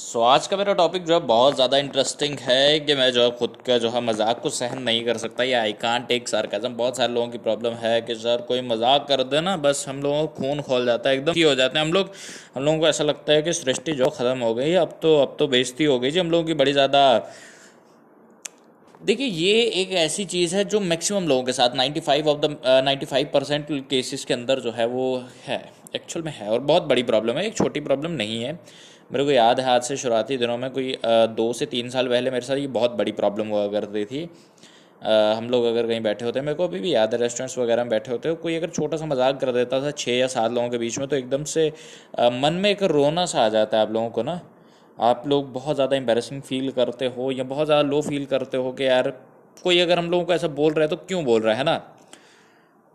सो so, आज का मेरा टॉपिक जो है बहुत ज़्यादा इंटरेस्टिंग है कि मैं जो है खुद का जो है मज़ाक को सहन नहीं कर सकता। या आई कान टेक सार्काजम बहुत सारे लोगों की प्रॉब्लम है कि सर कोई मज़ाक कर दे ना बस हम लोगों को खून खोल जाता है एकदम ही हो जाते हैं। हम लोग हम लोगों को ऐसा लगता है कि सृष्टि जो ख़त्म हो गई अब तो अब तो बेजती हो गई जी। हम लोगों की बड़ी ज़्यादा देखिए ये एक ऐसी चीज़ है जो मैक्सिमम लोगों के साथ 95 ऑफ़ द 95 परसेंट केसेस के अंदर जो है वो है एक्चुअल में है। और बहुत बड़ी प्रॉब्लम है एक छोटी प्रॉब्लम नहीं है। मेरे को याद है आज से शुरुआती दिनों में कोई दो से तीन साल पहले मेरे साथ ये बहुत बड़ी प्रॉब्लम हुआ करती थी। हम लोग अगर कहीं बैठे होते हैं मेरे को अभी भी याद है रेस्टोरेंट्स वगैरह में बैठे होते, कोई अगर छोटा सा मज़ाक कर देता था छः या सात लोगों के बीच में तो एकदम से मन में एक रोना सा आ जाता है आप लोगों को ना। आप लोग बहुत ज़्यादा एम्बेरसिंग फील करते हो या बहुत ज़्यादा लो फील करते हो कि यार, कोई अगर हम लोगों को ऐसा बोल रहा है तो क्यों बोल रहा है ना?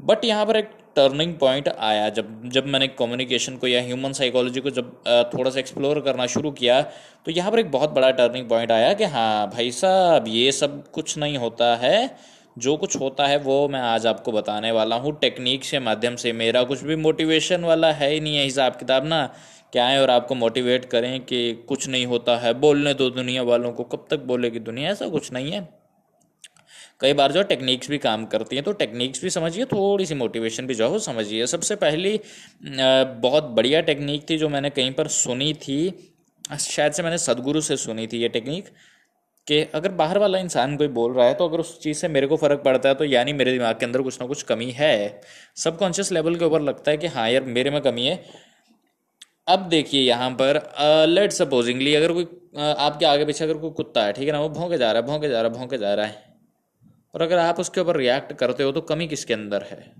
बट यहाँ पर एक टर्निंग पॉइंट आया जब जब मैंने कम्युनिकेशन को या ह्यूमन साइकोलॉजी को जब थोड़ा सा एक्सप्लोर करना शुरू किया तो यहाँ पर एक बहुत बड़ा टर्निंग पॉइंट आया कि हाँ भाई साहब, ये सब कुछ नहीं होता है। जो कुछ होता है वो मैं आज आपको बताने वाला हूँ। टेक्निक के माध्यम से, मेरा कुछ भी मोटिवेशन वाला है ही नहीं है हिसाब किताब ना। क्या है और आपको मोटिवेट करें कि कुछ नहीं होता है। बोलने दो दुनिया वालों को, कब तक बोलेगी दुनिया? ऐसा कुछ नहीं है। कई बार जो टेक्निक्स भी काम करती हैं तो टेक्निक्स भी समझिए थोड़ी सी मोटिवेशन भी जो है समझिए। सबसे पहली बहुत बढ़िया टेक्निक थी जो मैंने कहीं पर सुनी थी, शायद से मैंने सदगुरु से सुनी थी ये टेक्निक कि अगर बाहर वाला इंसान कोई बोल रहा है तो अगर उस चीज़ से मेरे को फ़र्क पड़ता है तो यानी मेरे दिमाग के अंदर कुछ ना कुछ कमी है। सबकॉन्शियस लेवल के ऊपर लगता है कि हाँ यार, मेरे में कमी है। अब देखिए यहाँ पर लेट सपोजिंगली अगर कोई आपके आगे पीछे अगर कोई कुत्ता है, ठीक है ना, वो भौंके जा रहा है, भौंके जा रहा है, भौंके जा रहा है। और अगर आप उसके ऊपर रिएक्ट करते हो तो कमी किसके अंदर है?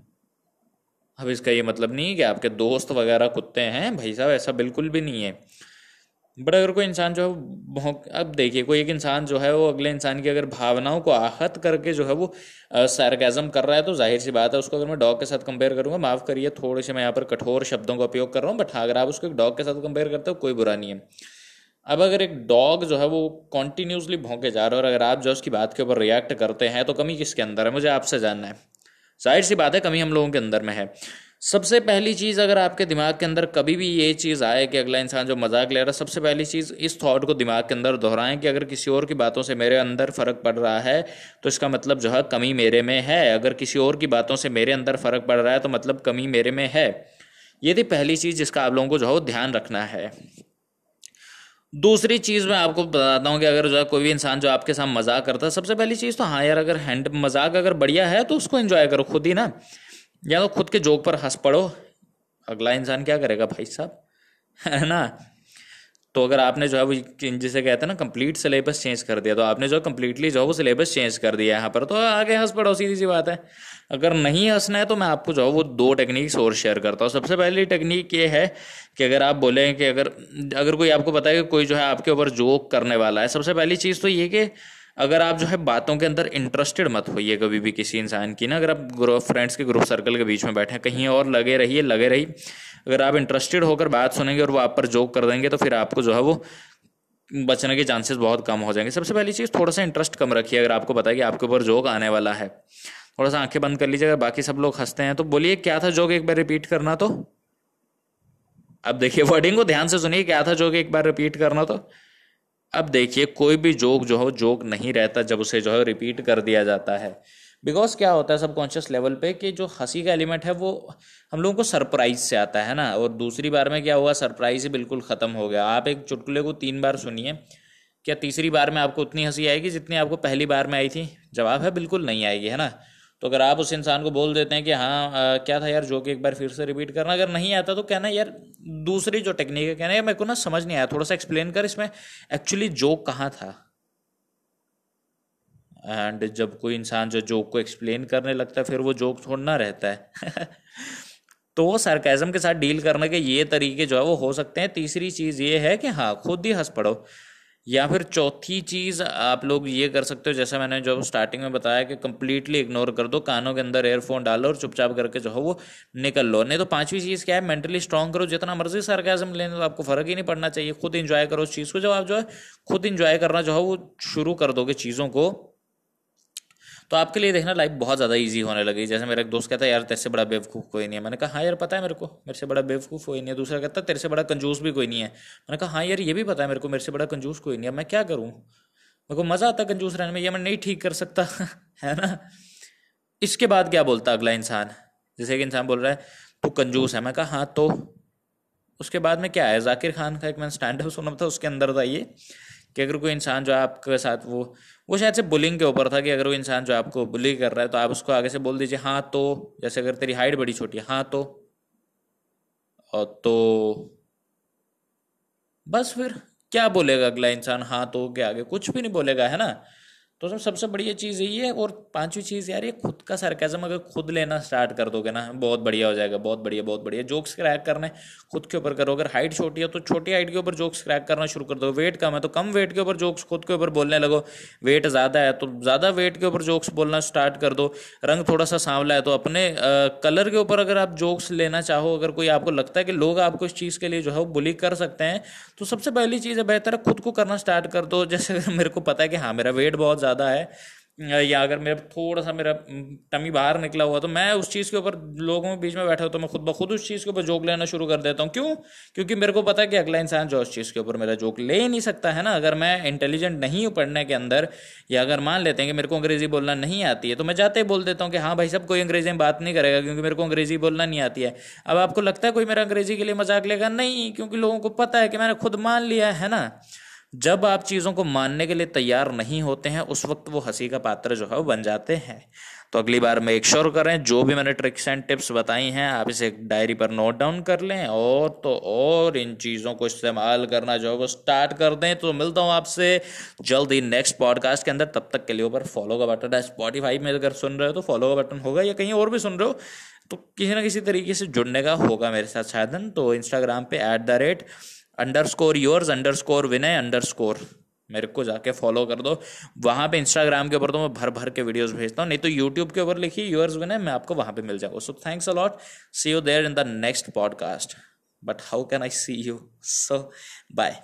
अब इसका ये मतलब नहीं है कि आपके दोस्त वगैरह कुत्ते हैं, भाई साहब, ऐसा बिल्कुल भी नहीं है। बट अगर कोई इंसान जो है अब देखिए, कोई एक इंसान जो है वो अगले इंसान की अगर भावनाओं को आहत करके जो है वो सैरगैज़म कर रहा है तो ज़ाहिर सी बात है उसको अगर मैं डॉग के साथ कंपेयर करूँगा, माफ़ करिए, थोड़े से मैं यहाँ पर कठोर शब्दों का उपयोग कर रहा हूँ बट हाँ अगर आप उसको डॉग के साथ कंपेयर करते हो, कोई बुरा नहीं है। अब अगर एक डॉग जो है वो कॉन्टीन्यूसली भौंके जा रहा है और अगर आप जो उसकी बात के ऊपर रिएक्ट करते हैं तो कमी किसके अंदर है? मुझे आपसे जानना है। ज़ाहिर सी बात है, कमी हम लोगों के अंदर में है। सबसे पहली चीज़ अगर आपके दिमाग के अंदर कभी भी ये चीज़ आए कि अगला इंसान जो मज़ाक ले रहा है, सबसे पहली चीज़ इस थॉट को दिमाग के अंदर दोहराएँ कि अगर किसी और की बातों से मेरे अंदर फ़र्क पड़ रहा है तो इसका मतलब जो है कमी मेरे में है। अगर किसी और की बातों से मेरे अंदर फ़र्क पड़ रहा है तो मतलब कमी मेरे में है। ये थी पहली चीज़ जिसका आप लोगों को जो है ध्यान रखना है। दूसरी चीज़ मैं आपको बताता हूँ कि अगर जो है कोई भी इंसान जो आपके साथ मज़ाक करता है, सबसे पहली चीज़ तो हाँ यार, अगर हैंड मज़ाक अगर बढ़िया है तो उसको एंजॉय करो खुद ही ना। या तो खुद के जोक पर हंस पड़ो। अगला इंसान क्या करेगा भाई साहब? है ना? तो अगर आपने जो है वो जिसे कहते हैं ना कंप्लीट सिलेबस चेंज कर दिया तो आपने जो कंप्लीटली जो है वो सिलेबस चेंज कर दिया यहाँ पर तो आगे हंस पड़ो, सीधी सी बात है। अगर नहीं हंसना है तो मैं आपको जो है वो दो टेक्निक्स और शेयर करता हूँ। सबसे पहली टेक्निक ये है कि अगर आप बोले कि अगर अगर कोई आपको पता है कि कोई जो है आपके ऊपर जोक करने वाला है, सबसे पहली चीज़ तो ये कि अगर आप जो है बातों के अंदर इंटरेस्टेड मत होइए कभी भी किसी इंसान की ना, अगर आप ग्रुप फ्रेंड्स के ग्रुप सर्कल के बीच में बैठे कहीं और लगे रहिए, लगे रही अगर आप इंटरेस्टेड होकर बात सुनेंगे और वो आप पर जोक कर देंगे तो फिर आपको जो है वो बचने के चांसेस बहुत कम हो जाएँगे। सबसे पहली चीज़, थोड़ा सा इंटरेस्ट कम रखिए, अगर आपको पता है कि आपके ऊपर जोक आने वाला है। थोड़ा सा आँखें बंद कर लीजिए, अगर बाकी सब लोग हँसते हैं तो बोलिए, क्या था जोक एक बार रिपीट करना तो? अब देखिए वर्डिंग को ध्यान से सुनिए, क्या था जोक एक बार रिपीट करना तो? अब देखिए, कोई भी जोक जो है, जोक नहीं रहता जब उसे जो है रिपीट कर दिया जाता है। बिकॉज़ क्या होता है सबकॉन्शियस लेवल पे कि जो हँसी का एलिमेंट है, वो हम लोगों को सरप्राइज़ से आता है ना? और दूसरी बार में क्या हुआ? सरप्राइज़ ही बिल्कुल ख़त्म हो गया। आप एक चुटकुले को तीन बार सुनिए, क्या तीसरी बार में आपको उतनी हँसी आएगी जितनी आपको पहली बार में आई थी? जवाब है बिल्कुल नहीं आएगी, है ना? तो अगर आप उस इंसान को बोल देते हैं कि हाँ आ, क्या था यार जो कि एक बार फिर से रिपीट करना अगर नहीं आता तो कहना यार दूसरी जो टेक्निक है कहना यार मेरे को ना समझ नहीं आया थोड़ा सा एक्सप्लेन कर इसमें। एक्चुअली जोक कहाँ था? एंड जब कोई इंसान जो जोक को एक्सप्लेन करने लगता है फिर वो जोक छोड़ना रहता है। तो वो सरकाजम के साथ डील करने के ये तरीके जो है वो हो सकते हैं। तीसरी चीज़ ये है कि हाँ खुद ही हंस पड़ो। या फिर चौथी चीज़ आप लोग ये कर सकते हो, जैसे मैंने जो स्टार्टिंग में बताया कि कंप्लीटली इग्नोर कर दो, कानों के अंदर एयरफोन डालो और चुपचाप करके जो है वो निकल लो। नहीं तो पांचवी चीज़ क्या है मेंटली स्ट्रांग करो, जितना मर्ज़ी सरकाजम लेने तो आपको फ़र्क ही नहीं पड़ना चाहिए। खुद इंजॉय करो उस चीज़ को, जब आप जो है खुद इंजॉय करना जो है वो शुरू कर दोगे चीज़ों को। तो आपके लिए देखना लाइफ बहुत ज़्यादा ईजी होने लगी। जैसे मेरा एक दोस्त कहता है, यार, तेरे से बड़ा बेवकूफ़ कोई नहीं है। मैंने कहा हाँ यार, पता है मेरे को, मेरे से बड़ा बेवकूफ़ कोई नहीं है। दूसरा कहता तेरे से बड़ा कंजूस भी कोई नहीं है। मैंने कहा हाँ यार, ये भी पता है मेरे को, मेरे से बड़ा कंजूस कोई नहीं है। मैं क्या करूँ? मेरे को मज़ा आता कंजूस रहने में। ये मैं नहीं ठीक कर सकता, है ना? इसके बाद क्या बोलता अगला इंसान? जैसे कि इंसान बोल रहा है, तू कंजूस है। मैं कहा हाँ तो? उसके बाद में क्या है? जाकिर खान का एक मैंने स्टैंड अप सुना था, उसके अंदर था ये। कि अगर कोई इंसान जो आपके साथ वो वो शायद से बुलिंग के ऊपर था कि अगर वो इंसान जो आपको बुली कर रहा है तो आप उसको आगे से बोल दीजिए हाँ तो। जैसे अगर तेरी हाइट बड़ी छोटी है हाँ तो। और तो बस फिर क्या बोलेगा अगला इंसान हाँ तो। के आगे कुछ भी नहीं बोलेगा, है ना? तो उसमें सबसे बढ़िया चीज़ यही है और पांचवी चीज़ यार, ये खुद का सरकाजम अगर खुद लेना स्टार्ट कर दोगे ना, बहुत बढ़िया हो जाएगा, बहुत बढ़िया बहुत बढ़िया। जोक्स क्रैक करने खुद के ऊपर करो। अगर हाइट छोटी है तो छोटी हाइट के ऊपर जोक्स क्रैक करना शुरू कर दो। वेट कम है तो कम वेट के ऊपर जोक्स खुद के ऊपर बोलने लगो। वेट ज़्यादा है तो ज़्यादा वेट के ऊपर जोक्स बोलना स्टार्ट कर दो। रंग थोड़ा सा सांवला है तो अपने कलर के ऊपर अगर आप जोक्स लेना चाहो, अगर कोई आपको लगता है कि लोग आपको इस चीज़ के लिए जो है वो बुली कर सकते हैं तो सबसे पहली चीज़ है बेहतर खुद को करना स्टार्ट कर दो। जैसे मेरे को पता है कि हाँ मेरा वेट बहुत ज़्यादा है, या अगर मेरा थोड़ा सा मेरा टमी बाहर निकला हुआ तो मैं उस चीज़ के ऊपर लोगों के बीच में बैठा हूँ तो मैं खुद ब खुद उस चीज़ के ऊपर जोक लेना शुरू कर देता हूँ। क्यों? क्योंकि मेरे को पता है कि अगला इंसान जो उस चीज़ के ऊपर मेरा जोक ले नहीं सकता, है ना? अगर मैं इंटेलिजेंट नहीं हूँ पढ़ने के अंदर, या अगर मान लेते हैं कि मेरे को अंग्रेज़ी बोलना नहीं आती है तो मैं जाते ही बोल देता हूँ कि हाँ भाई, सब कोई अंग्रेज़ी में बात नहीं करेगा, क्योंकि मेरे को अंग्रेज़ी बोलना नहीं आती है। अब आपको लगता है कोई मेरा अंग्रेज़ी के लिए मज़ाक लेगा? नहीं, क्योंकि लोगों को पता है कि मैंने खुद मान लिया है ना? जब आप चीज़ों को मानने के लिए तैयार नहीं होते हैं, उस वक्त वो हँसी का पात्र जो है वो बन जाते हैं। तो अगली बार में एक श्योर करें, जो भी मैंने ट्रिक्स एंड टिप्स बताई हैं, आप इसे डायरी पर नोट डाउन कर लें और तो और इन चीज़ों को इस्तेमाल करना जो है वो स्टार्ट कर दें। तो मिलता हूँ आपसे जल्द ही नेक्स्ट पॉडकास्ट के अंदर। तब तक के लिए ऊपर फॉलो का बटन है। स्पॉटीफाई में अगर सुन रहे हो तो फॉलो का बटन होगा या कहीं और भी सुन रहे हो तो किसी ना किसी तरीके से जुड़ने का होगा मेरे साथ शायद। तो इंस्टाग्राम पे at the rate underscore yours underscore Vinay underscore मेरे को जाके फॉलो कर दो। वहाँ पे इंस्टाग्राम के ऊपर तो मैं भर भर के वीडियोस भेजता हूँ। नहीं तो यूट्यूब के ऊपर लिखिए योर्स विनय मैं आपको वहाँ पे मिल जाऊँ। So thanks a lot see you there in the next podcast but how can I see you so bye